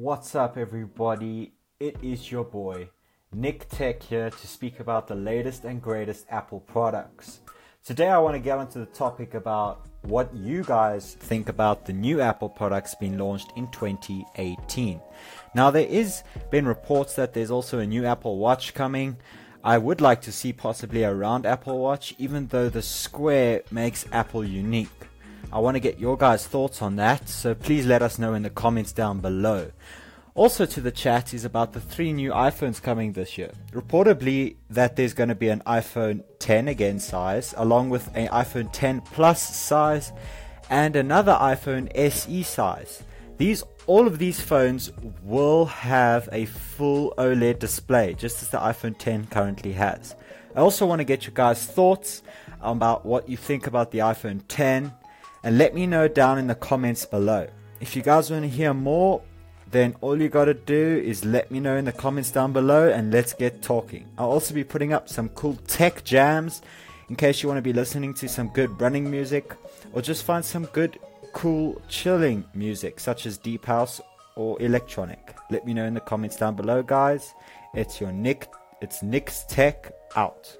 What's up, everybody? It is your boy, Nick Tech, here to speak about the latest and greatest Apple products. Today, I want to get onto the topic about what you guys think about the new Apple products being launched in 2018. Now, there is been reports that there's also a new Apple Watch coming. I would like to see possibly a round Apple Watch, even though the square makes Apple unique. I want to get your guys' thoughts on that, so please let us know in the comments down below. Also to the chat is about the three new iPhones coming this year. Reportedly that there's going to be an iPhone 10 again size, along with an iPhone 10 Plus size, and another iPhone SE size. These all of these phones will have a full OLED display, just as the iPhone 10 currently has. I also want to get your guys' thoughts about what you think about the iPhone 10 and let me know down in the comments below. If you guys want to hear more, then all you gotta do is let me know in the comments down below and let's get talking. I'll also be putting up some cool tech jams in case you want to be listening to some good running music or just find some good, cool, chilling music such as deep house or electronic. Let me know in the comments down below, guys. It's your Nick, it's Nick's Tech out.